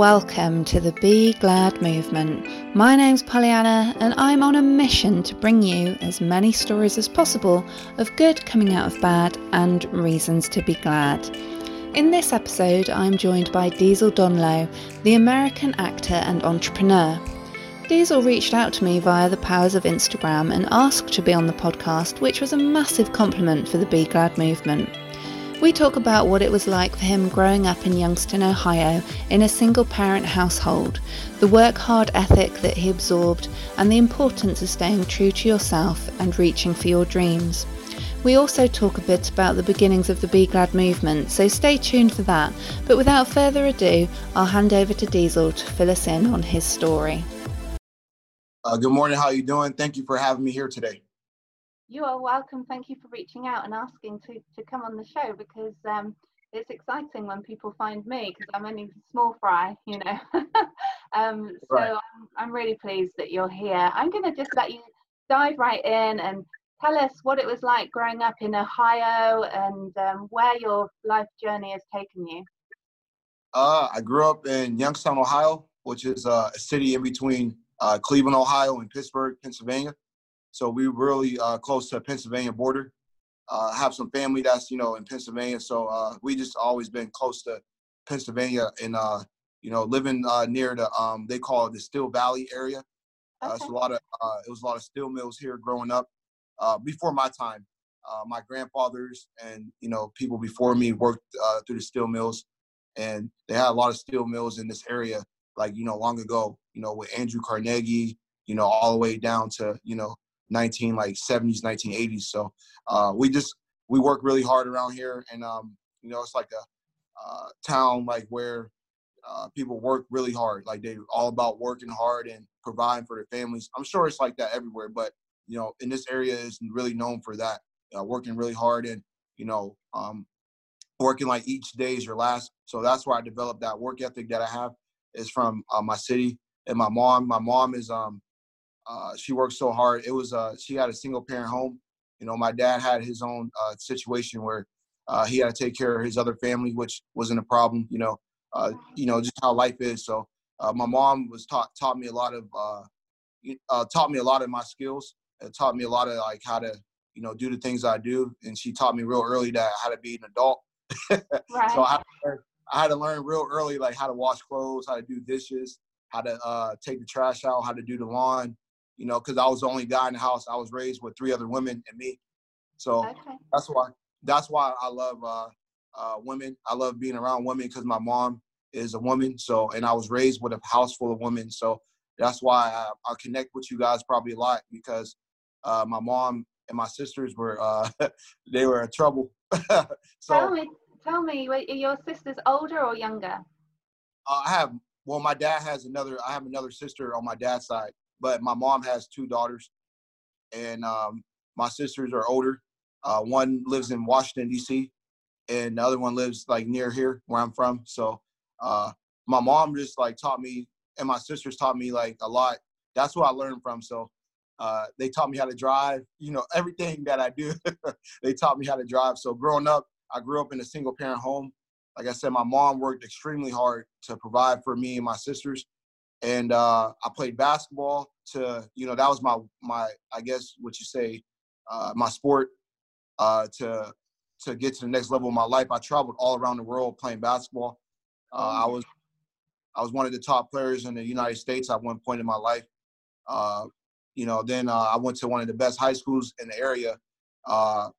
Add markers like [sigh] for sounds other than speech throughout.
welcome to the Be Glad movement. My name's Pollyanna, and I'm on a mission to bring you as many stories as possible of good coming out of bad and reasons to be glad. In this episode, I'm joined by Diesel Donlow, the American actor and entrepreneur. Diesel reached out to me via the powers of Instagram and asked to be on the podcast, which was a massive compliment for the Be Glad movement. We talk about what it was like for him growing up in Youngstown, Ohio, in a single parent household, the work hard ethic that he absorbed, and the importance of staying true to yourself and reaching for your dreams. We also talk a bit about the beginnings of the Be Glad movement, so stay tuned for that. But without further ado, I'll hand over to Diesel to fill us in on his story. Uh, good morning. How are you doing? Thank you for having me here today. You are welcome. Thank you for reaching out and asking to, to come on the show because um, it's exciting when people find me because I'm only small fry, you know. [laughs] um, so right. I'm, I'm really pleased that you're here. I'm going to just let you dive right in and tell us what it was like growing up in Ohio and um, where your life journey has taken you. Uh, I grew up in Youngstown, Ohio, which is uh, a city in between uh, Cleveland, Ohio, and Pittsburgh, Pennsylvania. So we really uh, close to the Pennsylvania border. Uh, have some family that's you know in Pennsylvania, so uh, we just always been close to Pennsylvania and uh, you know living uh, near the um, they call it the Steel Valley area. Uh, okay. so a lot of uh, it was a lot of steel mills here growing up. before my time, my grandfathers and you know people before me worked through the steel mills, and they had a lot of steel mills in this area. Like you know long ago, you know with Andrew Carnegie, you know all the way down to you know 19 like 70s 1980s so uh, we just we work really hard around here and um, you know it's like a uh, town like where uh, people work really hard. Like they're all about working hard and providing for their families. I'm sure it's like that everywhere but you know in this area is really known for that working really hard and you know um, working like each day is your last. So that's where i developed that work ethic that i have is from uh, my city and my mom. My mom is um uh, she worked so hard. It was uh, she had a single parent home. You know, my dad had his own uh, situation where uh, he had to take care of his other family, which wasn't a problem. You know, uh, you know just how life is. So uh, my mom was taught taught me a lot of taught me a lot of my skills. It taught me a lot of like how to you know do the things I do, and she taught me real early that how to be an adult. [laughs] right. So I had, learn, I had, to learn real early like how to wash clothes, how to do dishes, how to take the trash out, how to do the lawn, you know, because I was the only guy in the house. I was raised with three other women and me. So okay. that's why that's why I love uh, uh, women. I love being around women because my mom is a woman. So and I was raised with a house full of women. So that's why I, I connect with you guys probably a lot because uh, my mom and my sisters were uh, [laughs] they were in trouble. [laughs] so tell me, tell me, wait, your sisters older or younger? Uh, I have well, my dad has another. I have another sister on my dad's side, but my mom has two daughters, and um, my sisters are older. Uh, one lives in Washington D.C., and the other one lives like near here where I'm from. So uh, my mom just like taught me, and my sisters taught me like a lot. That's what I learned from. So uh, they taught me how to drive. You know, everything that I do, [laughs] they taught me how to drive. So growing up, I grew up in a single parent home. Like I said, my mom worked extremely hard to provide for me and my sisters and uh, I played basketball. To you know, that was my my I guess what you say, uh, my sport. Uh, to to get to the next level of my life, I traveled all around the world playing basketball. Uh, I was I was one of the top players in the United States at one point in my life. Uh, you know, then uh, I went to one of the best high schools in the area.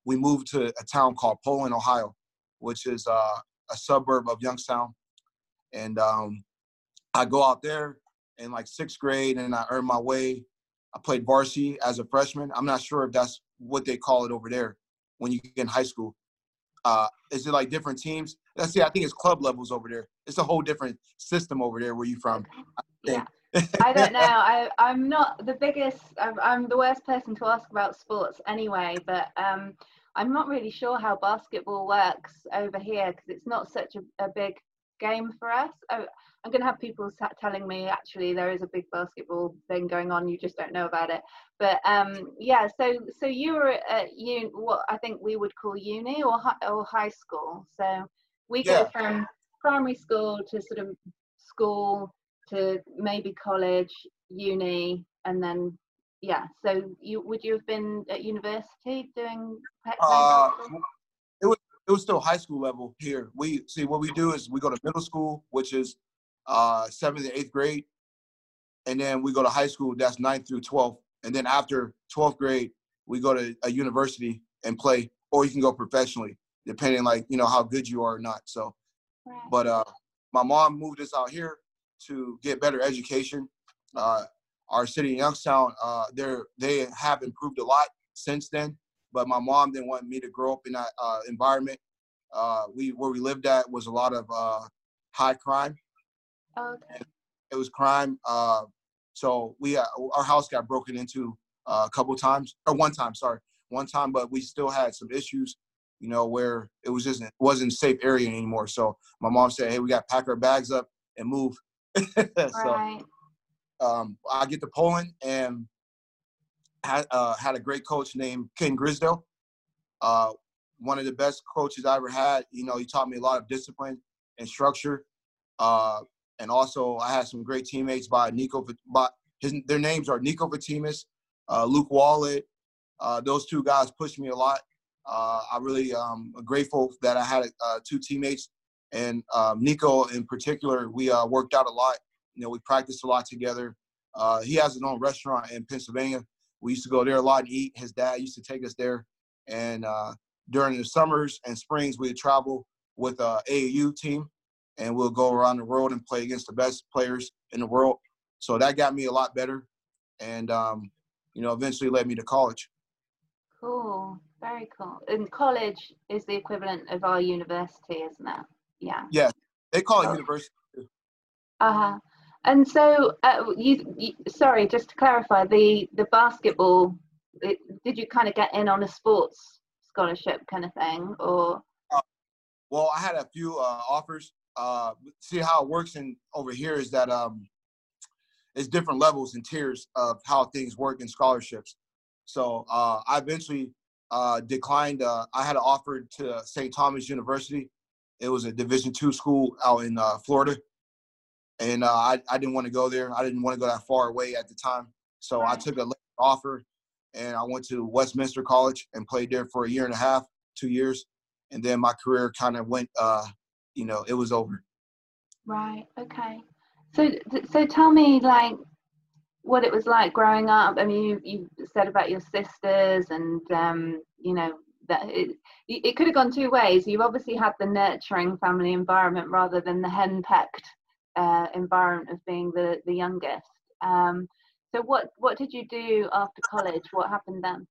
we moved to a town called Poland, Ohio, which is a suburb of Youngstown, and um, I go out there in like sixth grade, and I earned my way. I played varsity as a freshman. I'm not sure if that's what they call it over there when you get in high school. Uh, is it like different teams? Let's see. I think it's club levels over there. It's a whole different system over there where you from. Yeah. I don't know. [laughs] I, I'm not the biggest. I'm, I'm, the worst person to ask about sports anyway. But um, I'm not really sure how basketball works over here because it's not such a, a big game for us. I, I'm going to have people telling me actually there is a big basketball thing going on. You just don't know about it. But um, yeah, so so you were at un- what I think we would call uni or high, or high school. So we yeah. go from primary school to sort of school to maybe college, uni, and then yeah. So you would you have been at university doing? Uh, it was it was still high school level here. We see what we do is we go to middle school, which is uh, seventh and eighth grade, and then we go to high school. That's ninth through twelfth, and then after twelfth grade, we go to a university and play, or you can go professionally, depending like you know how good you are or not. So, right. but uh, my mom moved us out here to get better education. Uh, our city in Youngstown, uh, they're they have improved a lot since then. But my mom didn't want me to grow up in that uh, environment. Uh, we where we lived at was a lot of uh, high crime. Okay. It was crime. Uh, so we uh, our house got broken into uh, a couple times or one time. Sorry, one time, but we still had some issues. You know where it was just it wasn't a safe area anymore. So my mom said, "Hey, we got to pack our bags up and move." [laughs] so, right um, I get to Poland and had uh, had a great coach named Ken Grisdale. Uh, one of the best coaches I ever had. You know, he taught me a lot of discipline and structure. Uh, and also, I had some great teammates by Nico. By his, their names are Nico Vitimus, uh, Luke Wallet. Uh, those two guys pushed me a lot. Uh, I really um, grateful that I had two teammates, and um, Nico in particular. We worked out a lot you know, we practiced a lot together. Uh, he has his own restaurant in Pennsylvania. We used to go there a lot and eat. His dad used to take us there. And uh, during the summers and springs, we'd travel with a AAU team and we'll go around the world and play against the best players in the world. So that got me a lot better and, um, you know, eventually led me to college. Cool. Very cool. And college is the equivalent of our university, isn't it? Yeah. Yeah. They call it oh. university. Uh huh. And so, uh, you, you, sorry, just to clarify, the the basketball, it, did you kind of get in on a sports scholarship kind of thing, or? Uh, well, I had a few uh, offers. Uh, see how it works in over here is that um, it's different levels and tiers of how things work in scholarships. So uh, I eventually uh, declined. Uh, I had an offer to St. Thomas University. It was a Division two school out in uh, Florida and uh, I, I didn't want to go there. I didn't want to go that far away at the time. So right. I took a offer and I went to Westminster College and played there for a year and a half, two years. And then my career kind of went, uh, you know, it was over. Right. Okay. So, so tell me like what it was like growing up. I mean, you, you said about your sisters and, um, you know, that it, it could have gone two ways. You've obviously had the nurturing family environment rather than the henpecked uh, environment of being the the youngest. Um, so what what did you do after college? What happened then?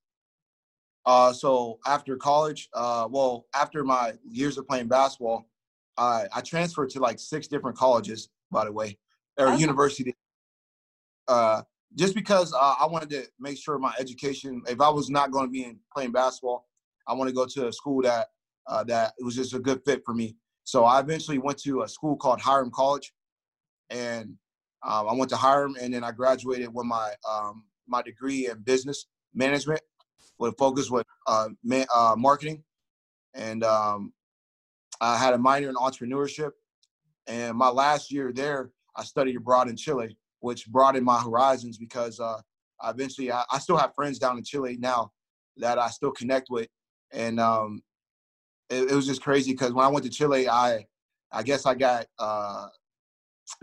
Uh, so after college, uh, well, after my years of playing basketball, I I transferred to like six different colleges, by the way, or okay. university. Uh, just because uh, I wanted to make sure my education, if I was not going to be in playing basketball, I want to go to a school that uh, that was just a good fit for me. So I eventually went to a school called Hiram College, and um, I went to Hiram, and then I graduated with my um, my degree in business management with a focus with uh, ma- uh, marketing, and um, I had a minor in entrepreneurship. And my last year there, I studied abroad in Chile, which broadened my horizons because uh, eventually I, I, still have friends down in Chile now that I still connect with, and um, it, it, was just crazy because when I went to Chile, I I guess I got uh,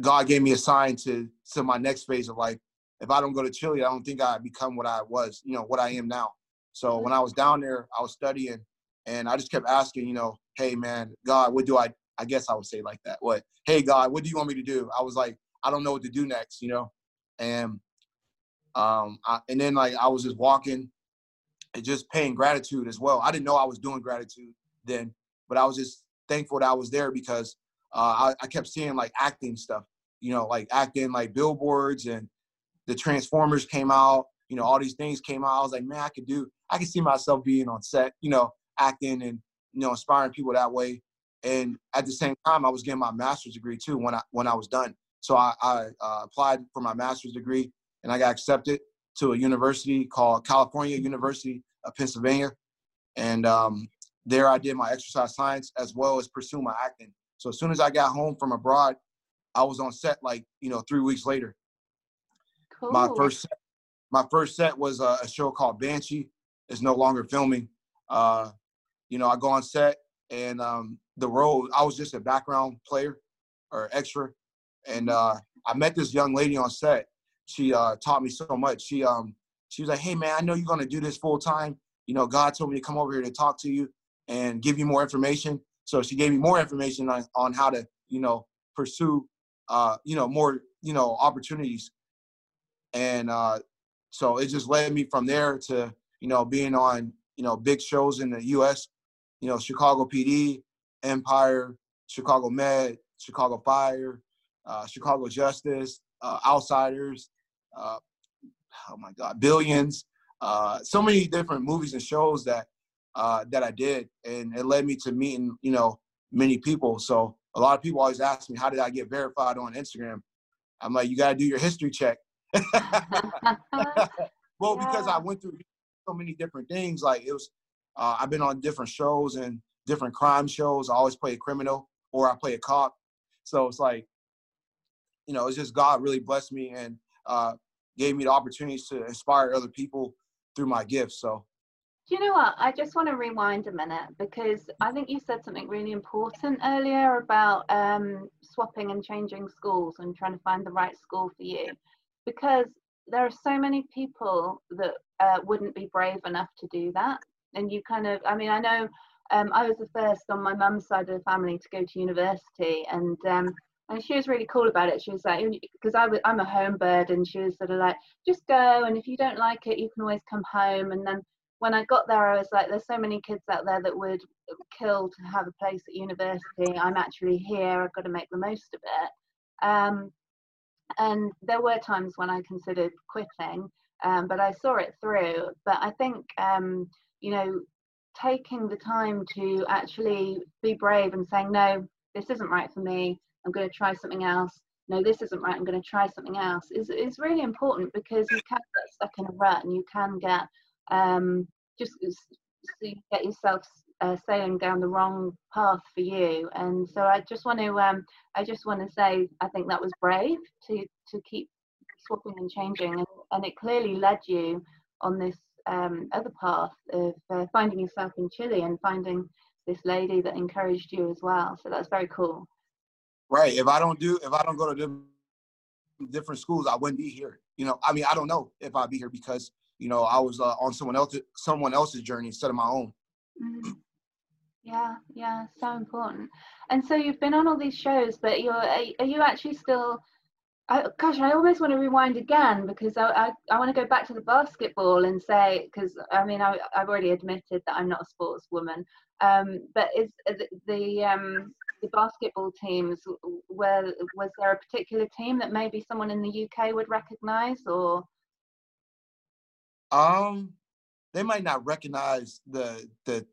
God gave me a sign to to my next phase of life. If I don't go to Chile, I don't think I become what I was, you know, what I am now. So when I was down there, I was studying, and I just kept asking, you know, hey man, God, what do I? I guess I would say like that. What? Hey God, what do you want me to do? I was like, I don't know what to do next, you know, and um, I, and then like I was just walking and just paying gratitude as well. I didn't know I was doing gratitude then, but I was just thankful that I was there because uh, I, I kept seeing like acting stuff, you know, like acting like billboards and the Transformers came out, you know, all these things came out. I was like, man, I could do, I could see myself being on set, you know, acting and, you know, inspiring people that way. And at the same time, I was getting my master's degree too when I, when I was done. So I, I uh, applied for my master's degree and I got accepted to a university called California University of Pennsylvania. And um, there I did my exercise science as well as pursue my acting. So as soon as I got home from abroad, I was on set like you know three weeks later. Cool. My first set, my first set was a, a show called Banshee. It's no longer filming. Uh, you know, I go on set and um, the role I was just a background player or extra, and uh, I met this young lady on set. She uh, taught me so much. She um, she was like, "Hey man, I know you're gonna do this full time. You know, God told me to come over here to talk to you and give you more information." So she gave me more information on, on how to, you know, pursue, uh, you know, more, you know, opportunities. And uh, so it just led me from there to, you know, being on, you know, big shows in the U.S. You know, Chicago PD, Empire, Chicago Med, Chicago Fire, uh, Chicago Justice, uh, Outsiders. Uh, oh my God, Billions. Uh, so many different movies and shows that uh, that I did, and it led me to meeting, you know, many people. So a lot of people always ask me, how did I get verified on Instagram? I'm like, you got to do your history check. [laughs] [laughs] well, yeah. because I went through so many different things. Like it was, uh, I've been on different shows and different crime shows. I always play a criminal or I play a cop. So it's like, you know, it's just God really blessed me and uh, gave me the opportunities to inspire other people through my gifts. So do you know what? I just want to rewind a minute because I think you said something really important earlier about um, swapping and changing schools and trying to find the right school for you. Because there are so many people that uh, wouldn't be brave enough to do that. And you kind of, I mean, I know um, I was the first on my mum's side of the family to go to university, and um, and she was really cool about it. She was like, because I was, I'm a home bird, and she was sort of like, just go, and if you don't like it, you can always come home. And then when I got there, I was like, there's so many kids out there that would kill to have a place at university. I'm actually here. I've got to make the most of it. Um, and there were times when I considered quitting, um, but I saw it through. But I think, um, you know, taking the time to actually be brave and saying, no, this isn't right for me. I'm going to try something else. No, this isn't right. I'm going to try something else. Is is really important because you can get stuck in a rut and you can get um, just so get yourself uh, sailing down the wrong path for you. And so I just want to um, I just want to say I think that was brave to to keep swapping and changing, and, and it clearly led you on this um, other path of uh, finding yourself in Chile and finding this lady that encouraged you as well. So that's very cool. Right. If I don't do if I don't go to different schools, I wouldn't be here. You know, I mean, I don't know if I'd be here because you know, I was uh, on someone else someone else's journey instead of my own. Mm-hmm. Yeah, yeah, so important. And so you've been on all these shows, but you're are you actually still? I, gosh, I almost want to rewind again because I, I, I want to go back to the basketball and say because I mean I, I've already admitted that I'm not a sportswoman, um, but is the, the um, the basketball teams were was there a particular team that maybe someone in the UK would recognise or? Um, they might not recognize the the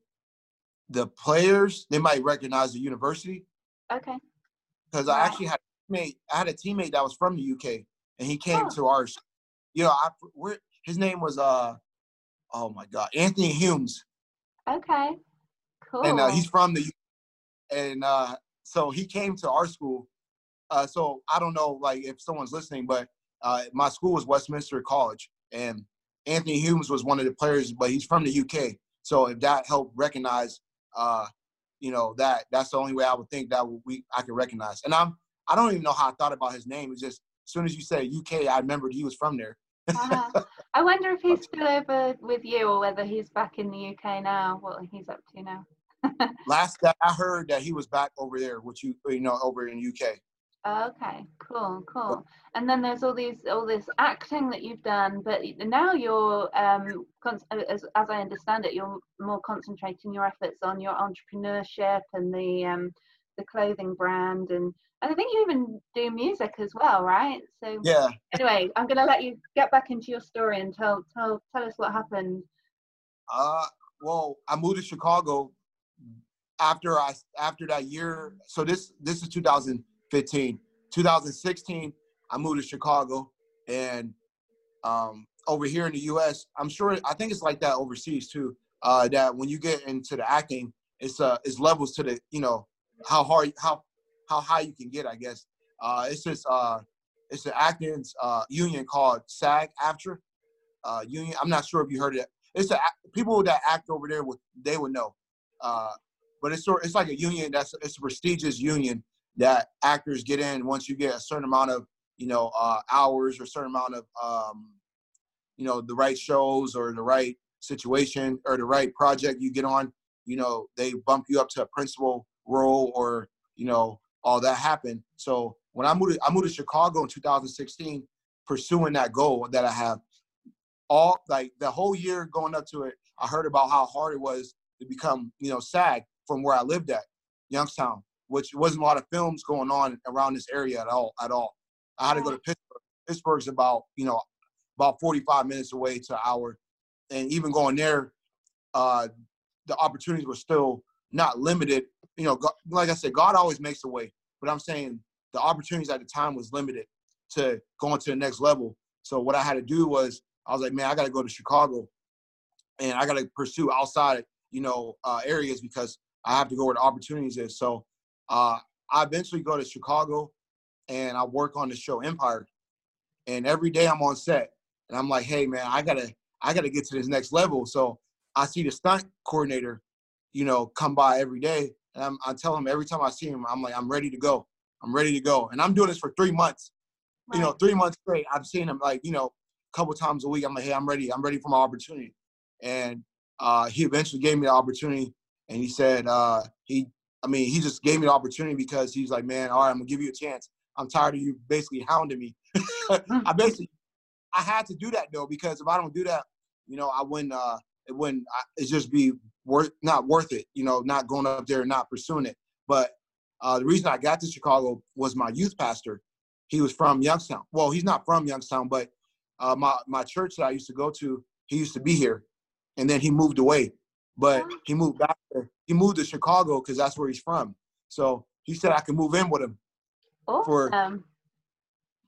the players. They might recognize the university. Okay. Because wow. I actually had teammate. I had a teammate that was from the UK, and he came oh. to ours. You know, I we're, his name was uh, oh my God, Anthony Humes. Okay. Cool. And uh, he's from the, UK. and uh, so he came to our school. Uh, so I don't know, like if someone's listening, but uh, my school was Westminster College, and Anthony Humes was one of the players, but he's from the UK. So if that helped recognize, uh, you know, that that's the only way I would think that we I could recognize. And I'm I don't even know how I thought about his name. It's just as soon as you said UK, I remembered he was from there. uh, [laughs] I wonder if he's still over with you or whether he's back in the UK now. What he's up to now. [laughs] Last that I heard that he was back over there, which you you know over in UK. Okay, cool, cool. And then there's all these, all this acting that you've done, but now you're, um, as, as I understand it, you're more concentrating your efforts on your entrepreneurship and the, um, the clothing brand, and, and I think you even do music as well, right? So yeah. Anyway, I'm gonna let you get back into your story and tell, tell, tell us what happened. Uh, well, I moved to Chicago after I after that year. So this this is 2015. 2016, I moved to Chicago, and um, over here in the U.S., I'm sure I think it's like that overseas too. Uh, that when you get into the acting, it's uh it's levels to the you know how hard how how high you can get, I guess. Uh, it's just uh, it's an acting uh, union called SAG AFTRA uh, union. I'm not sure if you heard it. It's a people that act over there would they would know. Uh, but it's sort it's like a union that's it's a prestigious union that actors get in once you get a certain amount of you know uh, hours or a certain amount of um, you know the right shows or the right situation or the right project you get on. You know they bump you up to a principal role or you know all that happened. So when I moved to, I moved to Chicago in 2016, pursuing that goal that I have. All like the whole year going up to it, I heard about how hard it was to become you know SAG from where I lived at Youngstown, which wasn't a lot of films going on around this area at all. At all, I had to go to Pittsburgh. Pittsburgh's about you know about 45 minutes away to an hour, and even going there, uh, the opportunities were still not limited. You know, like I said, God always makes a way, but I'm saying the opportunities at the time was limited to going to the next level. So what I had to do was I was like, man, I got to go to Chicago, and I got to pursue outside, you know, uh, areas because I have to go where the opportunities is. So uh, I eventually go to Chicago and I work on the show Empire. And every day I'm on set and I'm like, hey man, I gotta I gotta get to this next level. So I see the stunt coordinator, you know, come by every day. And I'm, I tell him every time I see him, I'm like, I'm ready to go. I'm ready to go. And I'm doing this for three months. Right. You know, three months straight. I've seen him like, you know, a couple times a week. I'm like, hey, I'm ready. I'm ready for my opportunity. And uh, he eventually gave me the opportunity and he said uh, he I mean he just gave me the opportunity because he's like, man, all right, I'm gonna give you a chance. I'm tired of you basically hounding me. [laughs] I basically I had to do that though because if I don't do that, you know, I wouldn't uh, it wouldn't it just be worth not worth it. You know, not going up there and not pursuing it. But uh, the reason I got to Chicago was my youth pastor. He was from Youngstown. Well, he's not from Youngstown, but uh, my my church that I used to go to, he used to be here, and then he moved away. But he moved back there. He moved to Chicago because that's where he's from. So he said I could move in with him. Awesome. For,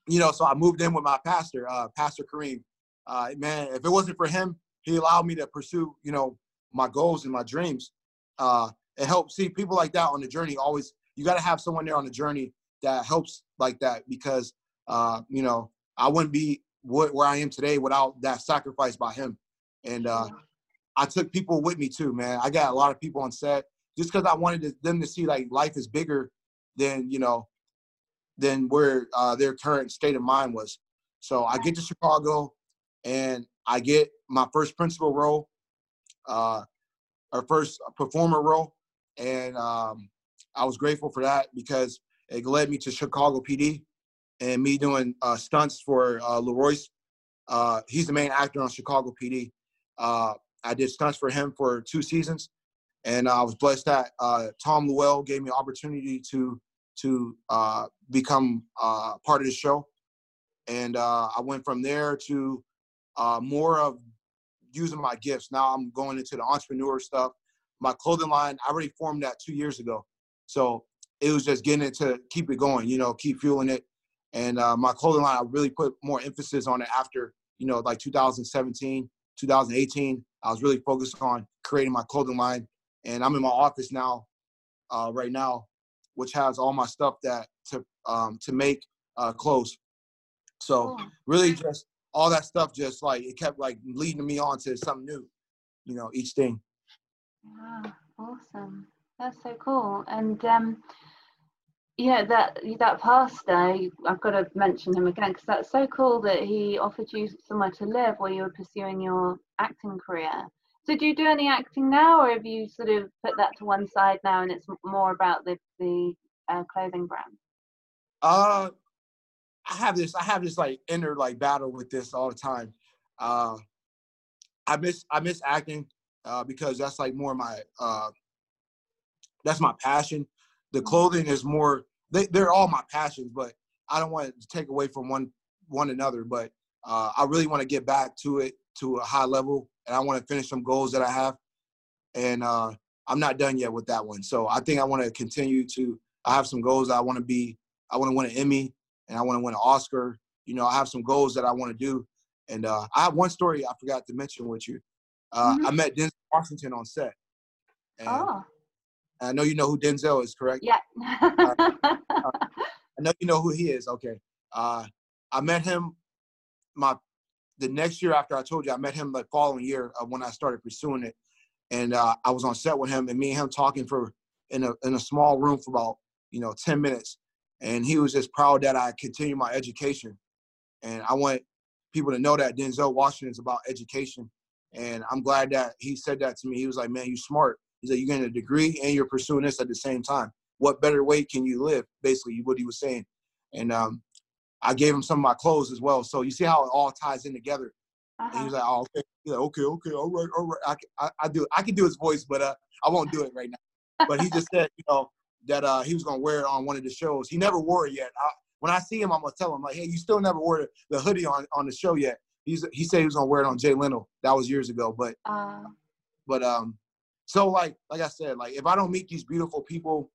you know, so I moved in with my pastor, uh, Pastor Kareem. Uh, man, if it wasn't for him, he allowed me to pursue, you know, my goals and my dreams. Uh, it helps see people like that on the journey. Always, you got to have someone there on the journey that helps like that because, uh, you know, I wouldn't be where I am today without that sacrifice by him. And uh, I took people with me too, man. I got a lot of people on set just because I wanted to, them to see like life is bigger than you know than where uh, their current state of mind was. So I get to Chicago, and I get my first principal role, uh, our first performer role, and um, I was grateful for that because it led me to Chicago PD and me doing uh, stunts for uh, LaRoyce. Uh, he's the main actor on Chicago PD. Uh, I did stunts for him for two seasons, and I was blessed that uh, Tom Llewell gave me opportunity to to uh, become uh, part of the show, and uh, I went from there to uh, more of using my gifts. Now I'm going into the entrepreneur stuff. My clothing line, I already formed that two years ago, so it was just getting it to keep it going. You know, keep fueling it. And uh, my clothing line, I really put more emphasis on it after you know, like 2017, 2018. I was really focused on creating my clothing line, and I'm in my office now, uh, right now, which has all my stuff that to um, to make uh, clothes. So really, just all that stuff, just like it kept like leading me on to something new, you know, each thing. Wow, awesome! That's so cool. And um, yeah, that that pastor, I've got to mention him again because that's so cool that he offered you somewhere to live while you were pursuing your acting career. So, do you do any acting now, or have you sort of put that to one side now, and it's more about the the uh, clothing brand? Uh, I have this. I have this like inner like battle with this all the time. Uh, I miss I miss acting uh, because that's like more my uh, that's my passion the clothing is more they, they're all my passions but i don't want to take away from one one another but uh, i really want to get back to it to a high level and i want to finish some goals that i have and uh, i'm not done yet with that one so i think i want to continue to i have some goals i want to be i want to win an emmy and i want to win an oscar you know i have some goals that i want to do and uh, i have one story i forgot to mention with you uh, mm-hmm. i met denzel washington on set and, oh I know you know who Denzel is, correct? Yeah. uh, uh, [laughs] I know you know who he is. Okay. Uh, I met him my the next year after I told you. I met him the following year uh, when I started pursuing it, and uh, I was on set with him, and me and him talking for in a in a small room for about you know ten minutes, and he was just proud that I continued my education, and I want people to know that Denzel Washington is about education, and I'm glad that he said that to me. He was like, "Man, you smart." He said, "You're getting a degree and you're pursuing this at the same time. What better way can you live?" Basically, what he was saying, and um, I gave him some of my clothes as well. So you see how it all ties in together. Uh-huh. And he was uh-huh. like, "Oh, okay, like, okay, okay, all right, all right." I, I, I do, I can do his voice, but uh, I won't do it right now. But he just said, you know, that uh, he was gonna wear it on one of the shows. He never wore it yet. I, when I see him, I'm gonna tell him like, "Hey, you still never wore the hoodie on on the show yet." He's he said he was gonna wear it on Jay Leno. That was years ago, but uh, but um, so like like I said, like if I don't meet these beautiful people,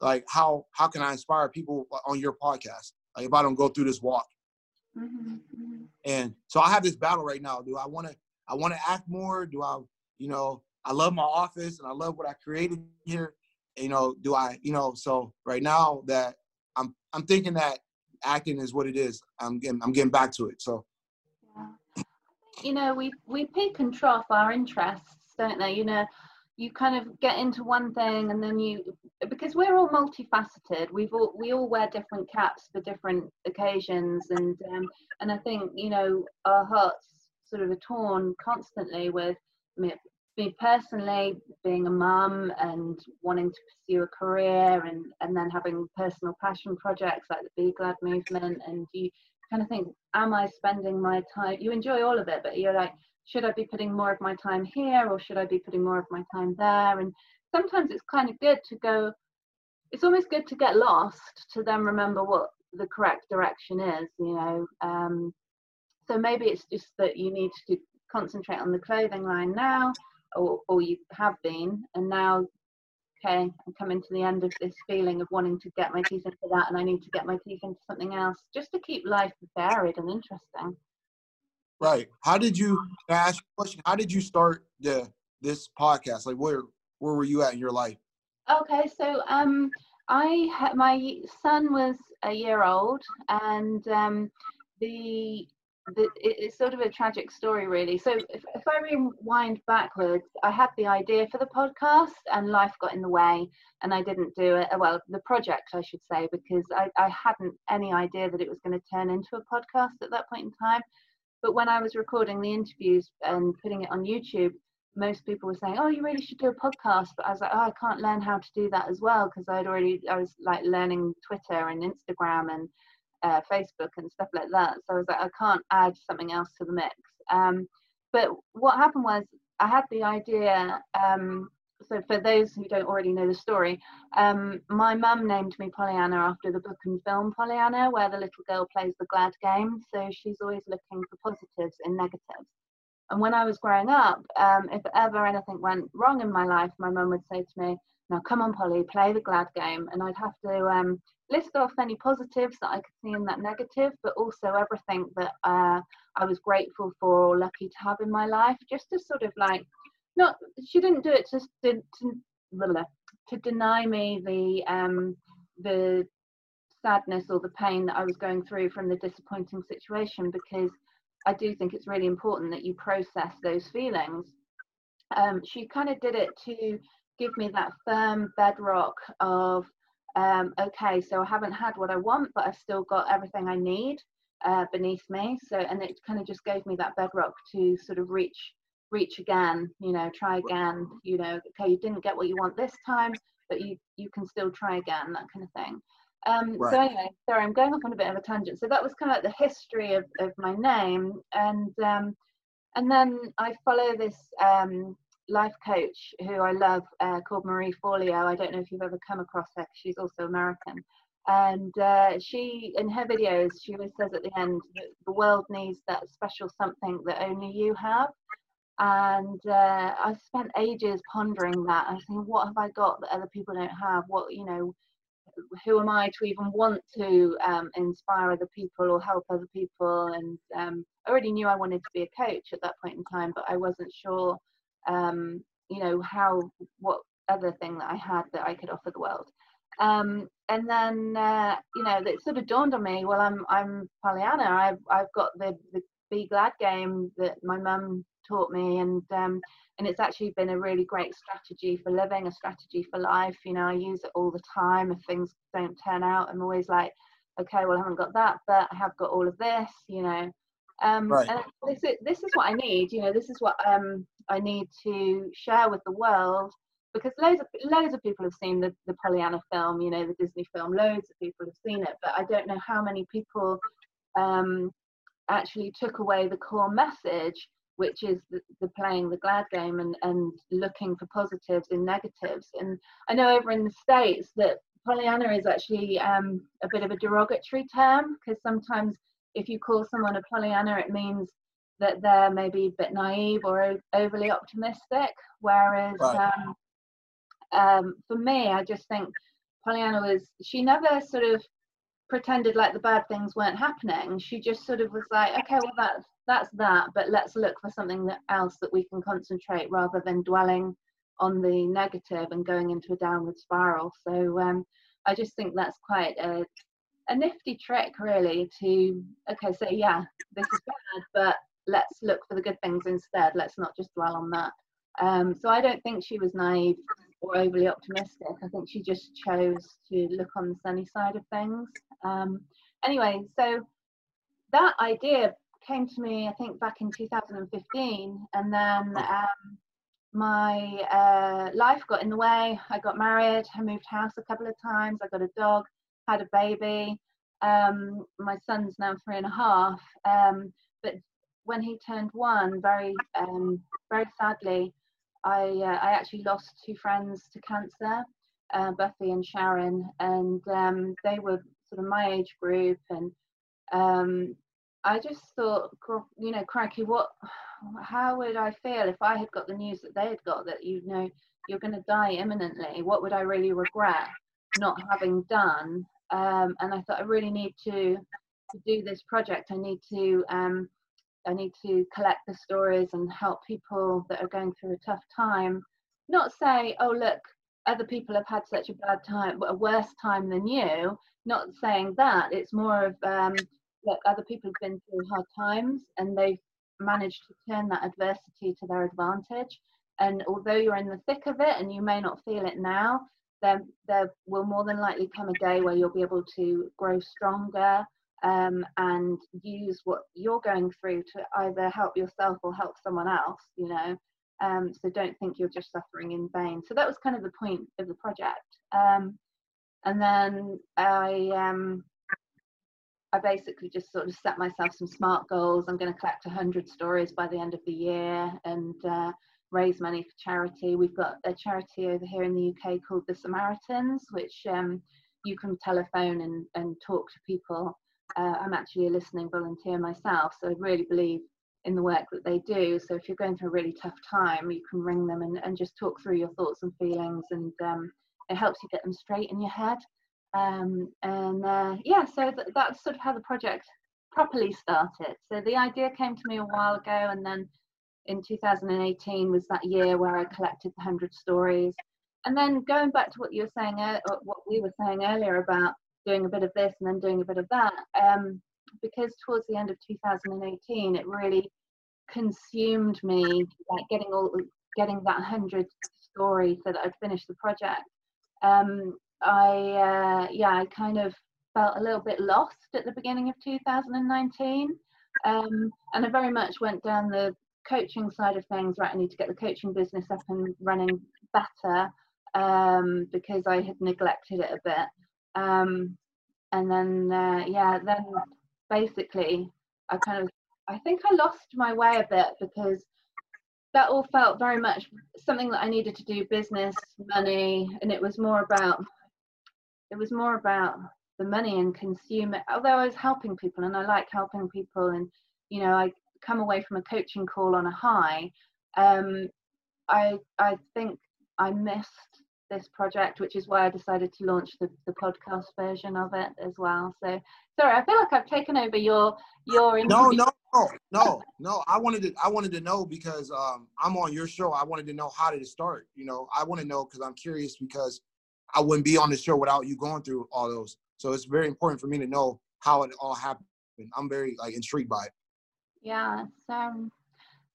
like how how can I inspire people on your podcast? Like if I don't go through this walk. Mm-hmm, mm-hmm. And so I have this battle right now. Do I want to I want to act more? Do I you know I love my office and I love what I created here. You know, do I you know so right now that I'm I'm thinking that acting is what it is. I'm getting I'm getting back to it. So yeah. you know, we we pick and trough our interests, don't they? You know, you kind of get into one thing and then you because we're all multifaceted we've all we all wear different caps for different occasions and um, and i think you know our hearts sort of are torn constantly with me personally being a mum and wanting to pursue a career and and then having personal passion projects like the be glad movement and you kind of think am i spending my time you enjoy all of it but you're like should I be putting more of my time here or should I be putting more of my time there? And sometimes it's kind of good to go, it's almost good to get lost to then remember what the correct direction is, you know. Um, so maybe it's just that you need to concentrate on the clothing line now, or, or you have been, and now, okay, I'm coming to the end of this feeling of wanting to get my teeth into that, and I need to get my teeth into something else, just to keep life varied and interesting. Right. How did you ask question? How did you start the this podcast? Like where where were you at in your life? Okay, so um I had my son was a year old and um the the, it's sort of a tragic story really so if, if i rewind backwards i had the idea for the podcast and life got in the way and i didn't do it uh, well the project i should say because i, I hadn't any idea that it was going to turn into a podcast at that point in time but when I was recording the interviews and putting it on YouTube, most people were saying, "Oh, you really should do a podcast." But I was like, "Oh, I can't learn how to do that as well because I'd already I was like learning Twitter and Instagram and uh, Facebook and stuff like that. So I was like, I can't add something else to the mix. Um, but what happened was I had the idea um, so for those who don't already know the story, um, my mum named me Pollyanna after the book and film Pollyanna, where the little girl plays the glad game. So she's always looking for positives in negatives. And when I was growing up, um, if ever anything went wrong in my life, my mum would say to me, "Now come on, Polly, play the glad game," and I'd have to um, list off any positives that I could see in that negative, but also everything that uh, I was grateful for or lucky to have in my life, just to sort of like not she didn't do it just to to, to deny me the um the sadness or the pain that I was going through from the disappointing situation because I do think it's really important that you process those feelings. Um, she kind of did it to give me that firm bedrock of um, okay, so I haven't had what I want, but I've still got everything I need uh, beneath me. So, and it kind of just gave me that bedrock to sort of reach reach again you know try again you know okay you didn't get what you want this time but you you can still try again that kind of thing um, right. so anyway sorry i'm going off on a bit of a tangent so that was kind of like the history of, of my name and um, and then i follow this um, life coach who i love uh, called marie forleo i don't know if you've ever come across her she's also american and uh, she in her videos she always says at the end that the world needs that special something that only you have and uh, I spent ages pondering that. I think, what have I got that other people don't have? What you know, who am I to even want to um, inspire other people or help other people? And um, I already knew I wanted to be a coach at that point in time, but I wasn't sure, um, you know, how what other thing that I had that I could offer the world. Um, and then uh, you know it sort of dawned on me. Well, I'm I'm Pollyanna. I've I've got the the Be Glad game that my mum taught me, and um, and it's actually been a really great strategy for living, a strategy for life. You know, I use it all the time. If things don't turn out, I'm always like, okay, well, I haven't got that, but I have got all of this. You know, um, right. and this is this is what I need. You know, this is what um, I need to share with the world because loads of loads of people have seen the, the Pollyanna film, you know, the Disney film. Loads of people have seen it, but I don't know how many people um, actually took away the core message, which is the, the, playing the glad game and, and looking for positives in negatives. And I know over in the states that Pollyanna is actually um, a bit of a derogatory term because sometimes if you call someone a Pollyanna, it means that they're maybe a bit naive or overly optimistic, whereas right. um, um, for me, I just think Pollyanna was, she never sort of pretended like the bad things weren't happening. She just sort of was like, okay, well, that's, that's that, but let's look for something that else that we can concentrate rather than dwelling on the negative and going into a downward spiral. So um, I just think that's quite a, a nifty trick, really, to, okay, so yeah, this is bad, but let's look for the good things instead. Let's not just dwell on that. Um, so I don't think she was naive or overly optimistic. I think she just chose to look on the sunny side of things. Um, anyway, so that idea came to me, I think, back in 2015, and then um, my uh, life got in the way. I got married, I moved house a couple of times, I got a dog, had a baby. Um, my son's now three and a half, um, but when he turned one, very, um, very sadly, I, uh, I actually lost two friends to cancer, uh, Buffy and Sharon, and um, they were sort of my age group. And um, I just thought, you know, crikey, what, how would I feel if I had got the news that they had got that, you know, you're going to die imminently? What would I really regret not having done? Um, and I thought I really need to, to do this project. I need to um, I need to collect the stories and help people that are going through a tough time. Not say, oh, look, other people have had such a bad time, a worse time than you. Not saying that. It's more of, um, look, other people have been through hard times and they've managed to turn that adversity to their advantage. And although you're in the thick of it and you may not feel it now, there, there will more than likely come a day where you'll be able to grow stronger, um, and use what you're going through to either help yourself or help someone else, you know. Um, so don't think you're just suffering in vain. So that was kind of the point of the project. Um, and then I, um, I basically just sort of set myself some smart goals. I'm going to collect 100 stories by the end of the year and uh, raise money for charity. We've got a charity over here in the UK called the Samaritans, which um, you can telephone and, and talk to people uh, I'm actually a listening volunteer myself, so I really believe in the work that they do. So if you're going through a really tough time, you can ring them and, and just talk through your thoughts and feelings, and um, it helps you get them straight in your head. Um, and uh, yeah, so th- that's sort of how the project properly started. So the idea came to me a while ago, and then in 2018 was that year where I collected the 100 stories. And then going back to what you were saying, uh, what we were saying earlier about doing a bit of this and then doing a bit of that. Um, because towards the end of 2018, it really consumed me, like getting all getting that hundred story so that I'd finish the project. Um, I uh, yeah, I kind of felt a little bit lost at the beginning of 2019, um, and I very much went down the coaching side of things. Right, I need to get the coaching business up and running better um, because I had neglected it a bit. Um, and then, uh, yeah, then basically I kind of, I think I lost my way a bit because that all felt very much something that I needed to do business, money, and it was more about, it was more about the money and consume it. Although I was helping people and I like helping people and, you know, I come away from a coaching call on a high. Um, I, I think I missed this project, which is why I decided to launch the, the podcast version of it as well. So sorry, I feel like I've taken over your your No, no, no, no, no. I wanted to I wanted to know because um, I'm on your show. I wanted to know how did it start. You know, I want to know because I'm curious because I wouldn't be on the show without you going through all those. So it's very important for me to know how it all happened. I'm very like intrigued by it. Yeah. So,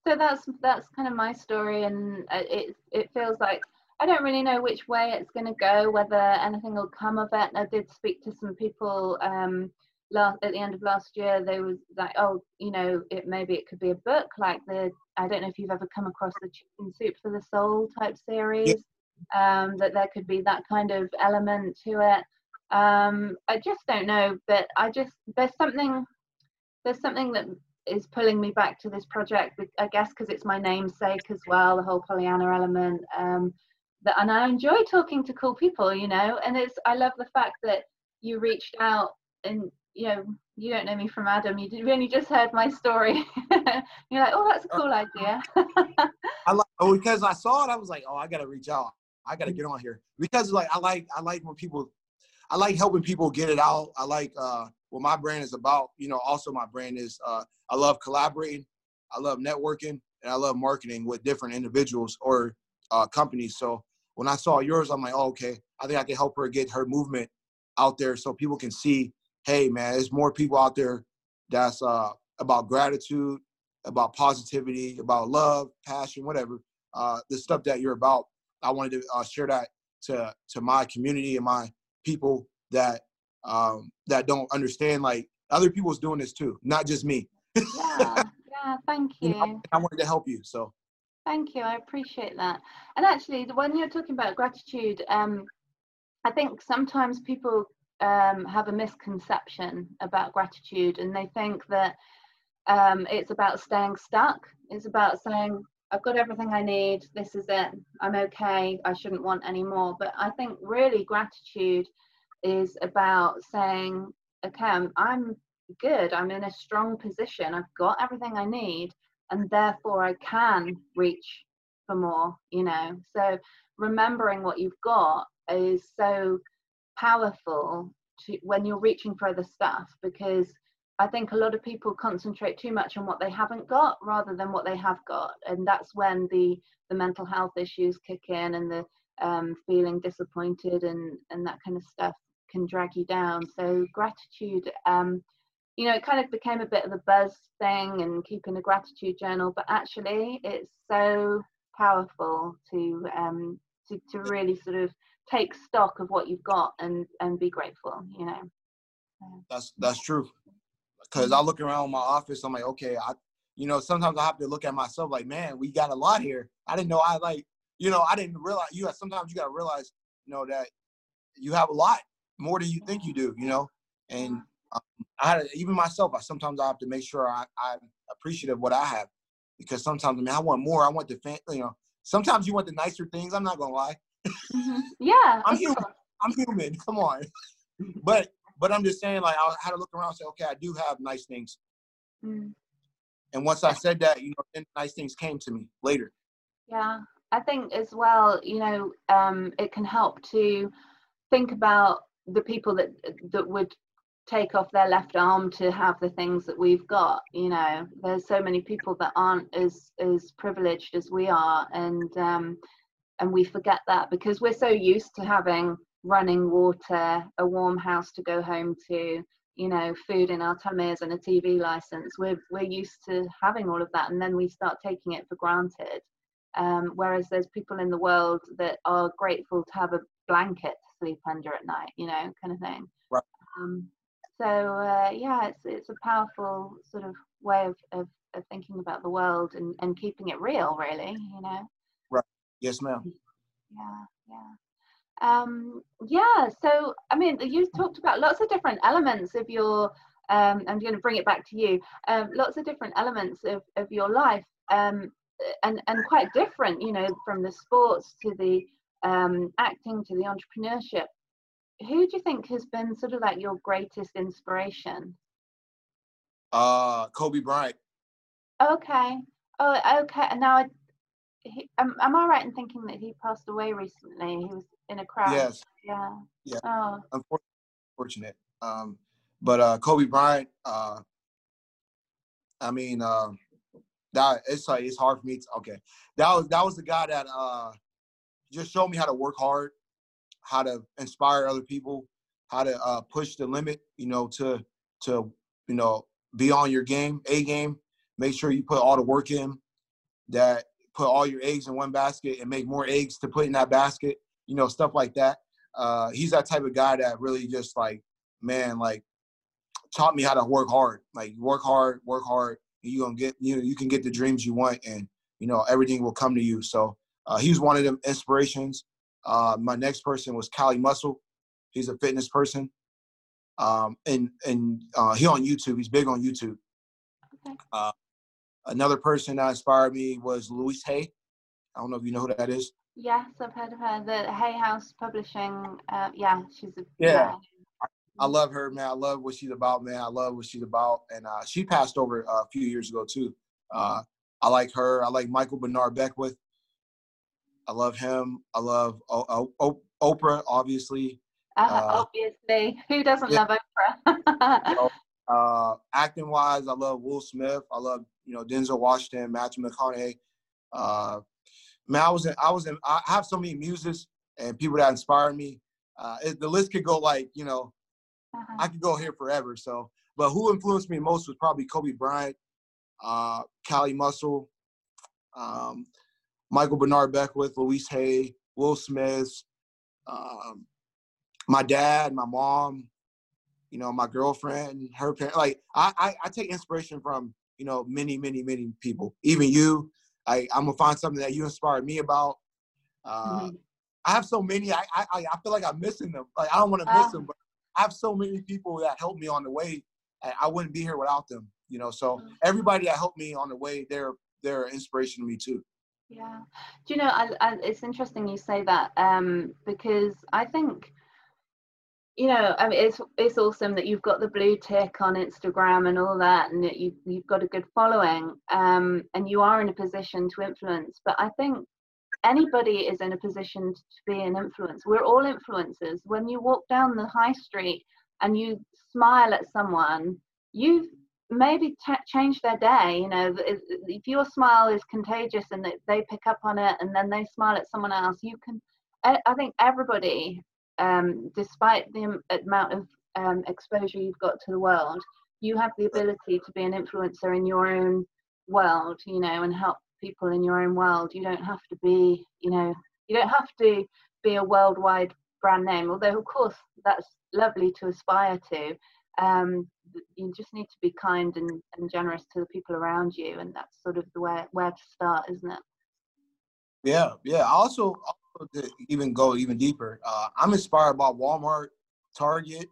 so that's that's kind of my story, and uh, it it feels like I don't really know which way it's going to go, whether anything will come of it. I did speak to some people um, last at the end of last year. They was like, oh, you know, it maybe it could be a book like the I don't know if you've ever come across the Chicken Soup for the Soul type series. Yeah. Um, that there could be that kind of element to it. Um, I just don't know, but I just there's something there's something that is pulling me back to this project. I guess because it's my namesake as well, the whole Pollyanna element. Um, that and I enjoy talking to cool people, you know. And it's I love the fact that you reached out and you know you don't know me from Adam. You only just heard my story. [laughs] You're like, oh, that's a cool idea. [laughs] I like oh, because I saw it. I was like, oh, I gotta reach out. I gotta get on here because like I like I like when people I like helping people get it out. I like uh, what my brand is about. You know, also my brand is uh, I love collaborating, I love networking, and I love marketing with different individuals or uh, companies. So when I saw yours, I'm like, oh, okay, I think I can help her get her movement out there so people can see, hey, man, there's more people out there that's uh, about gratitude, about positivity, about love, passion, whatever. Uh, the stuff that you're about. I wanted to uh, share that to to my community and my people that um, that don't understand like other people's doing this too, not just me. yeah, [laughs] yeah, thank you. know, I wanted to help you, so. Thank you, I appreciate that. And actually, when you're talking about gratitude, um, I think sometimes people um, have a misconception about gratitude, and they think that um, it's about staying stuck. It's about saying, I've got everything I need. This is it. I'm okay. I shouldn't want any more. But I think really gratitude is about saying, okay, I'm, I'm good. I'm in a strong position. I've got everything I need, and therefore I can reach for more. You know. So remembering what you've got is so powerful to when you're reaching for other stuff because I think a lot of people concentrate too much on what they haven't got rather than what they have got, and that's when the the mental health issues kick in and the um, feeling disappointed and and that kind of stuff can drag you down. So gratitude, um, you know, it kind of became a bit of a buzz thing and keeping a gratitude journal, but actually it's so powerful to um, to to really sort of take stock of what you've got and and be grateful. You know. That's that's true because I look around my office, I'm like, okay, I, you know, sometimes I have to look at myself like, man, we got a lot here. I didn't know I like, you know, I didn't realize you have, sometimes you got to realize, you know, that you have a lot more than you think you do, you know, and um, I had even myself, I sometimes I have to make sure I, I'm appreciative of what I have because sometimes, I mean, I want more. I want the, fan, you know, sometimes you want the nicer things. I'm not going to lie. Mm-hmm. [laughs] Yeah. I'm human. I'm human. Come on. [laughs] but but I'm just saying, like, I had to look around and say, okay, I do have nice things. Mm. And once I said that, you know, then nice things came to me later. Yeah, I think as well, you know, um, it can help to think about the people that that would take off their left arm to have the things that we've got you know there's so many people that aren't as as privileged as we are and um and we forget that because we're so used to having running water, a warm house to go home to, you know, food in our tummies and a TV license. We're we're used to having all of that, and then we start taking it for granted. Um, whereas there's people in the world that are grateful to have a blanket sleep under at night, you know, kind of thing. Right. Um, so uh, yeah, it's it's a powerful sort of way of, of, of thinking about the world and, and keeping it real, really, you know. Right. Yes, ma'am. Yeah, yeah. Um, yeah, so I mean, you talked about lots of different elements of your. Um, I'm going to bring it back to you. Um, lots of different elements of, of your life, um, and and quite different. You know, from the sports to the um, acting to the entrepreneurship. Who do you think has been sort of like your greatest inspiration? Uh, Kobe Bryant. Okay. Oh, okay. And now, I, he, am, am I right in thinking that he passed away recently? He was in a crowd. Yes. Yeah. Yeah. Oh. Unfortunate. Um, but uh, Kobe Bryant. Uh, I mean, uh, that it's like it's hard for me. To, okay, that was that was the guy that uh, just showed me how to work hard, how to inspire other people, how to uh, push the limit, you know, to to you know be on your game, a game. Make sure you put all the work in. That put all your eggs in one basket and make more eggs to put in that basket. You know, stuff like that. Uh, he's that type of guy that really just like, man, like taught me how to work hard. Like work hard, work hard, and you gonna get you know you can get the dreams you want, and you know everything will come to you. So uh, was one of them inspirations. Uh, my next person was Cali Muscle. He's a fitness person, um, and and uh, he on YouTube. He's big on YouTube. Okay. Uh, another person that inspired me was Louise Hay. I don't know if you know who that is. Yes, I've heard of her. The Hay House Publishing. Uh, yeah, she's a yeah. yeah. I love her, man. I love what she's about, man. I love what she's about, and uh, she passed over a few years ago too. Uh, I like her. I like Michael Bernard Beckwith. I love him. I love o- o- Oprah, obviously. Uh, uh, obviously, who doesn't yeah. love Oprah? [laughs] uh, acting wise, I love Will Smith. I love you know Denzel Washington, Matthew McConaughey. Uh, man, I was in, I was in, I have so many muses and people that inspired me. Uh, it, the list could go like you know, uh-huh. I could go here forever. So, but who influenced me most was probably Kobe Bryant, uh, Cali Muscle. Um, Michael Bernard Beckwith, Louise Hay, Will Smith, um, my dad, my mom, you know, my girlfriend, her parents. Like I, I, I, take inspiration from you know many, many, many people. Even you. I, I'm gonna find something that you inspired me about. Uh, mm-hmm. I have so many. I, I, I feel like I'm missing them. Like I don't want to miss them, but I have so many people that helped me on the way. I wouldn't be here without them. You know, so mm-hmm. everybody that helped me on the way, they're they're inspiration to me too. Yeah. Do you know, I, I, it's interesting you say that um, because I think, you know, I mean, it's it's awesome that you've got the blue tick on Instagram and all that, and that you you've got a good following, um, and you are in a position to influence. But I think anybody is in a position to be an influence. We're all influencers. When you walk down the high street and you smile at someone, you've maybe t- change their day you know if, your smile is contagious and they, pick up on it and then they smile at someone else you can i, I think everybody um, despite the amount of um, exposure you've got to the world you have the ability to be an influencer in your own world you know and help people in your own world. You don't have to be you know you don't have to be a worldwide brand name although of course that's lovely to aspire to. Um, you just need to be kind and, and generous to the people around you and that's sort of the way where to start isn't it? Yeah yeah also, also to even go even deeper. Uh, i'm inspired by walmart target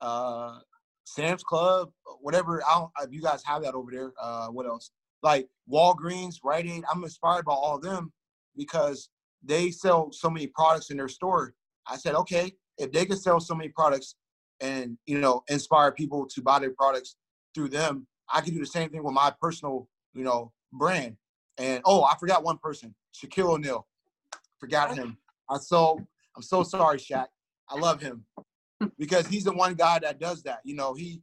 uh, sam's club whatever i don't if you guys have that over there uh, what else? Like walgreens rite aid i'm inspired by all of them because they sell so many products in their store. I said okay if they can sell so many products and you know inspire people to buy their products through them i can do the same thing with my personal you know brand. And oh i forgot one person shaquille o'neal. Forgot him. I so i'm so sorry Shaq. i love him [laughs] because he's the one guy that does that you know he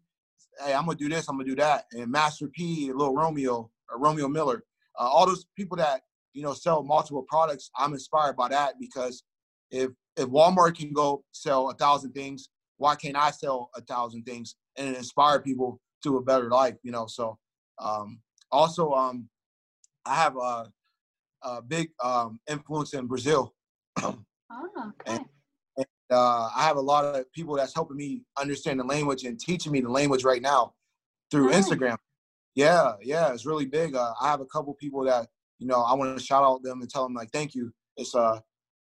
hey i'm gonna do this i'm gonna do that and master p little romeo or romeo miller uh, all those people that you know sell multiple products i'm inspired by that because if if walmart can go sell a thousand things why can't I sell a thousand things and inspire people to a better life? You know, so um, also um, I have a, a big um, influence in Brazil. [clears throat] oh, okay. And, and uh, I have a lot of people that's helping me understand the language and teaching me the language right now through nice. Instagram. Yeah, yeah, it's really big. Uh, I have a couple people that you know I want to shout out them and tell them like thank you. It's uh,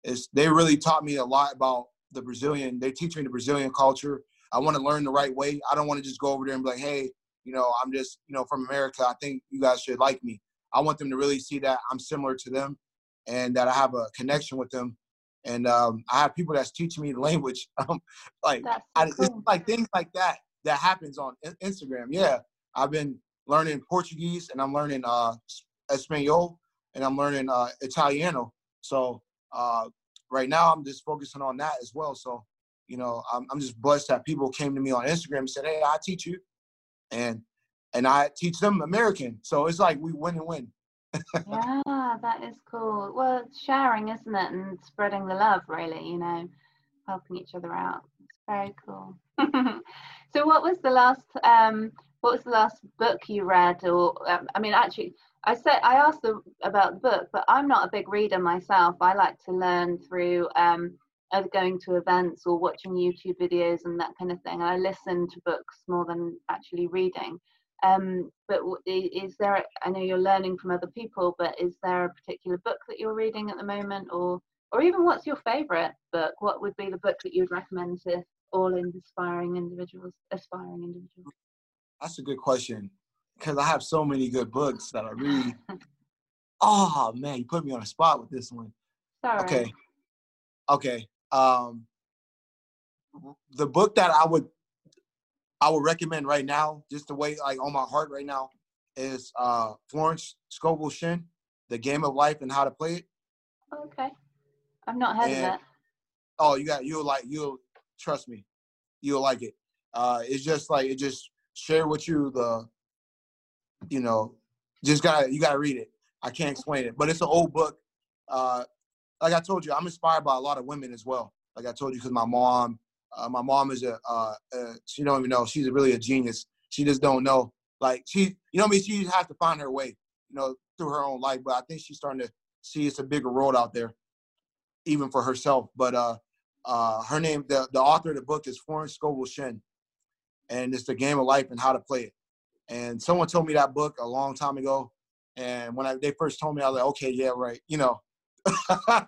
it's they really taught me a lot about the Brazilian. They teach me the Brazilian culture. I want to learn the right way. I don't want to just go over there and be like, hey, you know, I'm just, you know, from America. I think you guys should like me. I want them to really see that I'm similar to them and that I have a connection with them. And um, I have people that's teaching me the [laughs] language. Um, like, so I, like things like that that happens on Instagram. Yeah, I've been learning Portuguese and I'm learning uh, Espanol and I'm learning uh, Italiano. So uh, right now I'm just focusing on that as well. So, you know, I'm, I'm just blessed that people came to me on Instagram and said, "Hey, I teach you," and and I teach them American. So it's like we win and win. yeah, that is cool. Well, sharing, isn't it, and spreading the love, really. You know, helping each other out. It's very cool. [laughs] so, what was the last um, what was the last book you read? Or um, I mean, actually, I said I asked the, about the book, but I'm not a big reader myself. I like to learn through um, either going to events or watching YouTube videos and that kind of thing. I listen to books more than actually reading. Um, but is there? I know you're learning from other people, but is there a particular book that you're reading at the moment, or or even what's your favorite book? What would be the book that you'd recommend to all inspiring individuals, aspiring individuals? That's a good question because I have so many good books that I read. oh man, you put me on a spot with this one. Sorry. Okay. Okay. Um, the book that I would I would recommend right now, just the way like on my heart right now, is uh Florence Scovel Shinn, The Game of Life and How to Play It. Okay. I've not heard and, of that. Oh, you got you'll like you'll trust me. You'll like it. Uh it's just like it just share with you the you know, just gotta you gotta read it. I can't explain it, but it's an old book. Uh, like I told you, I'm inspired by a lot of women as well. Like I told you, because my mom, uh, my mom is a, uh, uh, she don't even know. She's really a genius. She just don't know. Like she, you know, I mean, she has to find her way, you know, through her own life. But I think she's starting to see it's a bigger world out there, even for herself. But uh, uh, her name, the the author of the book is Florence Scovel Shinn, and it's the game of life and how to play it. And someone told me that book a long time ago. And when I, they first told me, I was like, okay, yeah, right. You know, [laughs]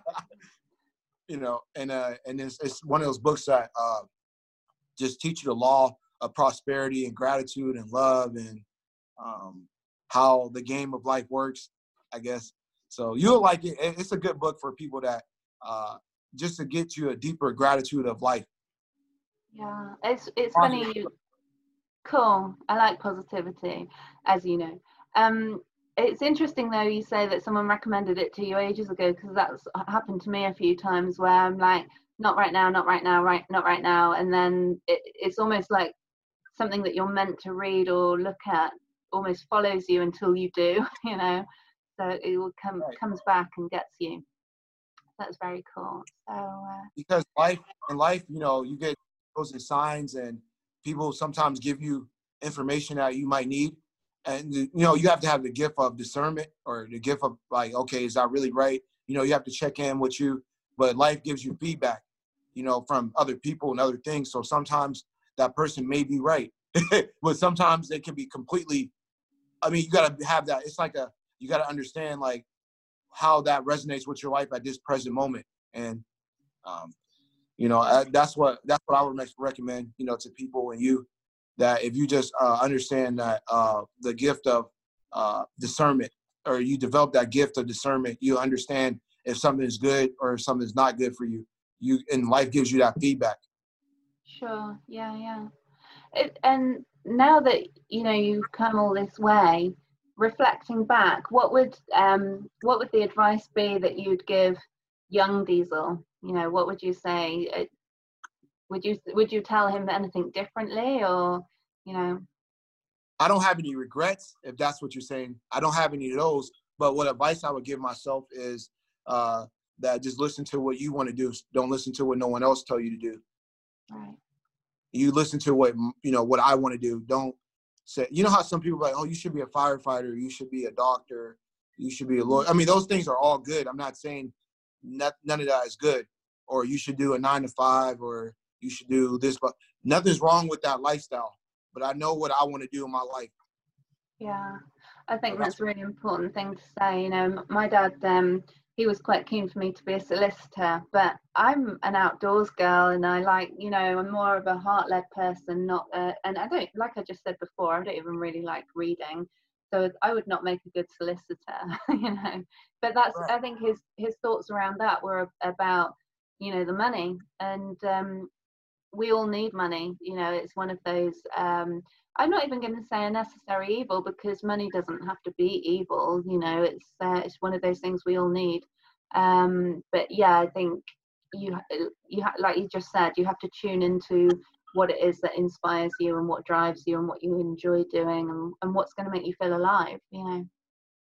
you know, and uh, and it's, it's one of those books that uh, just teach you the law of prosperity and gratitude and love and um, how the game of life works. I guess so. You'll like it. It's a good book for people that uh, just to get you a deeper gratitude of life. Yeah, it's it's funny you Cool. I like positivity, as you know. Um, it's interesting though you say that someone recommended it to you ages ago because that's happened to me a few times where I'm like, not right now, not right now, right, not right now, and then it, it's almost like something that you're meant to read or look at almost follows you until you do, [laughs] you know. So it will come right. comes back and gets you. That's very cool. So uh, because life in life, you know, you get those signs and people sometimes give you information that you might need. And you know you have to have the gift of discernment or the gift of like okay is that really right? You know you have to check in with you but life gives you feedback you know from other people and other things. So sometimes that person may be right [laughs] but sometimes they can be completely i mean you got to have that it's like a you got to understand like how that resonates with your life at this present moment. And um, you know I, that's what that's what i would recommend you know to people and you that if you just uh, understand that uh, the gift of uh, discernment or you develop that gift of discernment you understand if something is good or if something is not good for you you and life gives you that feedback. Sure. Yeah yeah. It, and now that you know you've come all this way reflecting back what would um what would the advice be that you'd give young diesel you know what would you say? Uh, would you would you tell him anything differently or you know? I don't have any regrets if that's what you're saying. I don't have any of those but what advice i would give myself is uh, that just listen to what you want to do. Don't listen to what no one else tell you to do. Right. You listen to what you know what i want to do. Don't say you know how some people like oh you should be a firefighter. You should be a doctor. You should be a lawyer. I mean those things are all good. I'm not saying not, none of that is good. Or you should do a nine to five or you should do this but nothing's wrong with that lifestyle. But i know what i want to do in my life. Yeah. I think that's a really important thing to say. You know my dad um he was quite keen for me to be a solicitor but i'm an outdoors girl and i like you know i'm more of a heart-led person not uh, and i don't like i just said before i don't even really like reading so I would not make a good solicitor, [laughs] you know. But that's right. I think his his thoughts around that were about you know the money, and um, we all need money. You know, it's one of those. Um, I'm not even going to say a necessary evil because money doesn't have to be evil. You know, it's uh, it's one of those things we all need. Um, but yeah, I think you you ha- like you just said, you have to tune into what it is that inspires you and what drives you and what you enjoy doing and, and what's going to make you feel alive you know?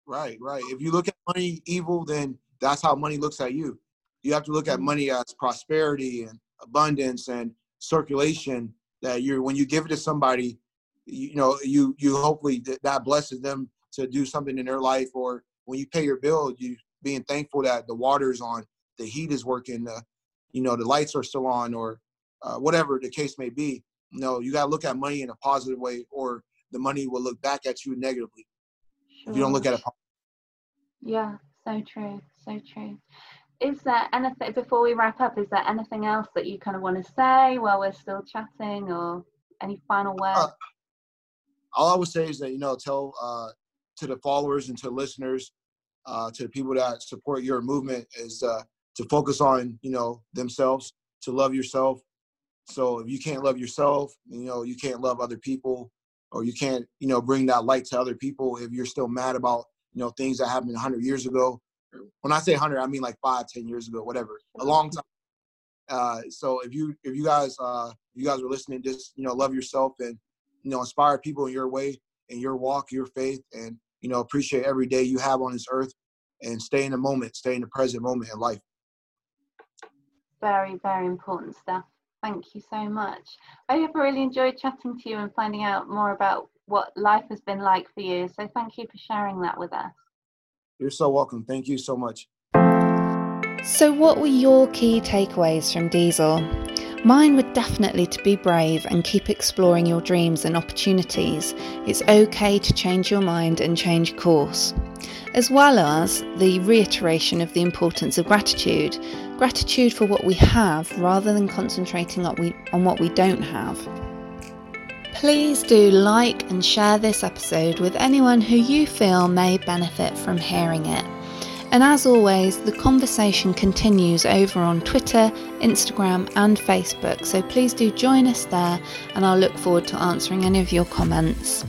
Right right. If you look at money evil then that's how money looks at you. You have to look at mm. money as prosperity and abundance and circulation that you're when you give it to somebody you, know you you hopefully that blesses them to do something in their life or when you pay your bill you being thankful that the water's on the heat is working the you know the lights are still on or uh, whatever the case may be you know you got to look at money in a positive way or the money will look back at you negatively sure. if you don't look at it yeah so true so true is there anything before we wrap up is there anything else that you kind of want to say while we're still chatting or any final uh, words uh, all i would say is that you know tell uh, to the followers and to listeners uh, to the people that support your movement is uh, to focus on you know themselves to love yourself so if you can't love yourself you know you can't love other people or you can't you know bring that light to other people if you're still mad about you know things that happened 100 years ago when I say 100, I mean like five, ten years ago, whatever, a long time. Uh, so if you if you guys uh, you guys are listening, just you know love yourself and you know inspire people in your way, in your walk, your faith, and you know appreciate every day you have on this earth, and stay in the moment, stay in the present moment in life. Very very important stuff. Thank you so much. I have really enjoyed chatting to you and finding out more about what life has been like for you. So thank you for sharing that with us. You're so welcome. Thank you so much. So, what were your key takeaways from Diesel? Mine would definitely to be brave and keep exploring your dreams and opportunities. It's okay to change your mind and change course. As well as the reiteration of the importance of gratitude. Gratitude for what we have rather than concentrating on, what we don't have. Please do like and share this episode with anyone who you feel may benefit from hearing it. And as always, the conversation continues over on Twitter, Instagram, and Facebook, so please do join us there, and I'll look forward to answering any of your comments.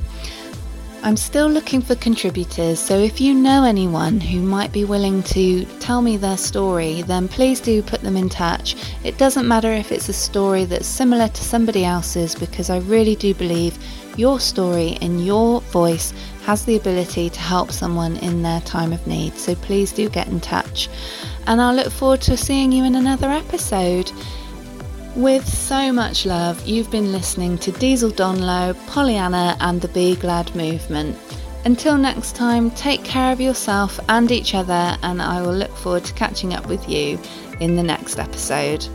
I'm still looking for contributors, so if you know anyone who might be willing to tell me their story, then please do put them in touch. It doesn't matter if it's a story that's similar to somebody else's, because I really do believe your story in your voice has the ability to help someone in their time of need. So please do get in touch. And I'll look forward to seeing you in another episode. With so much love, you've been listening to Diesel Donlow, Pollyanna, and the Be Glad movement. Until next time, take care of yourself and each other, and I will look forward to catching up with you in the next episode.